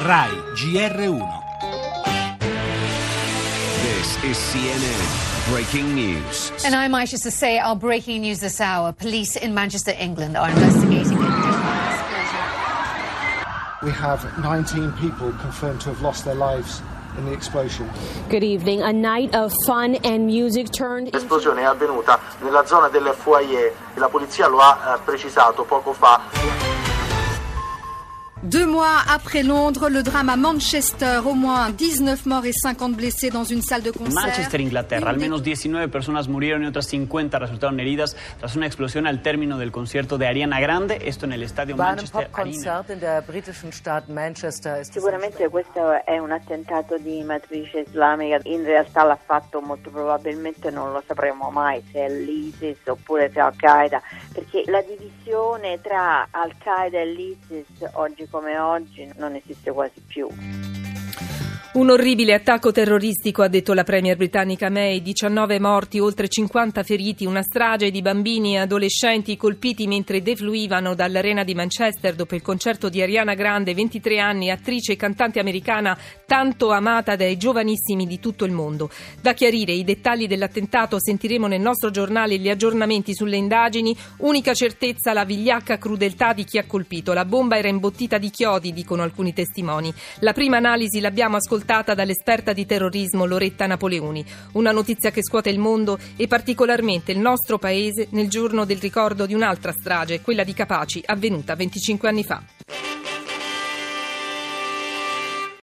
RAI GR1. This is CNN Breaking News. And I'm Aisha Sase. Our breaking news this hour. Police in Manchester, England are investigating a explosion. We have 19 people confirmed to have lost their lives in the explosion. Good evening. A night of fun and music turned into L'esplosione è avvenuta nella zona del foyer e la polizia lo ha eh, precisato poco fa. Deux mois après Londres, le drame à Manchester, au moins 19 morts et 50 blessés dans une salle de concert. Manchester, Inglaterra. Al menos 19 personas murieron y otras 50 resultaron heridas tras una explosión al término del concierto de Ariana Grande, esto en el estadio Bei Manchester Arena. In der britischen Stadt Manchester Sicuramente questo è un attentato di matrice islamica, in realtà l'ha fatto molto probabilmente non lo sapremo mai se è l'ISIS oppure se è Al-Qaeda, perché la divisione tra Al-Qaeda e l'ISIS oggi come oggi non esiste quasi più. Un orribile attacco terroristico, ha detto la premier britannica May, 19 morti, oltre 50 feriti, una strage di bambini e adolescenti colpiti mentre defluivano dall'arena di Manchester dopo il concerto di Ariana Grande, 23 anni, attrice e cantante americana tanto amata dai giovanissimi di tutto il mondo. Da chiarire i dettagli dell'attentato sentiremo nel nostro giornale gli aggiornamenti sulle indagini, unica certezza la vigliacca crudeltà di chi ha colpito. La bomba era imbottita di chiodi, dicono alcuni testimoni. La prima analisi l'abbiamo ascoltata dall'esperta di terrorismo Loretta Napoleoni. Una notizia che scuote il mondo e particolarmente il nostro paese nel giorno del ricordo di un'altra strage, quella di Capaci, avvenuta 25 anni fa.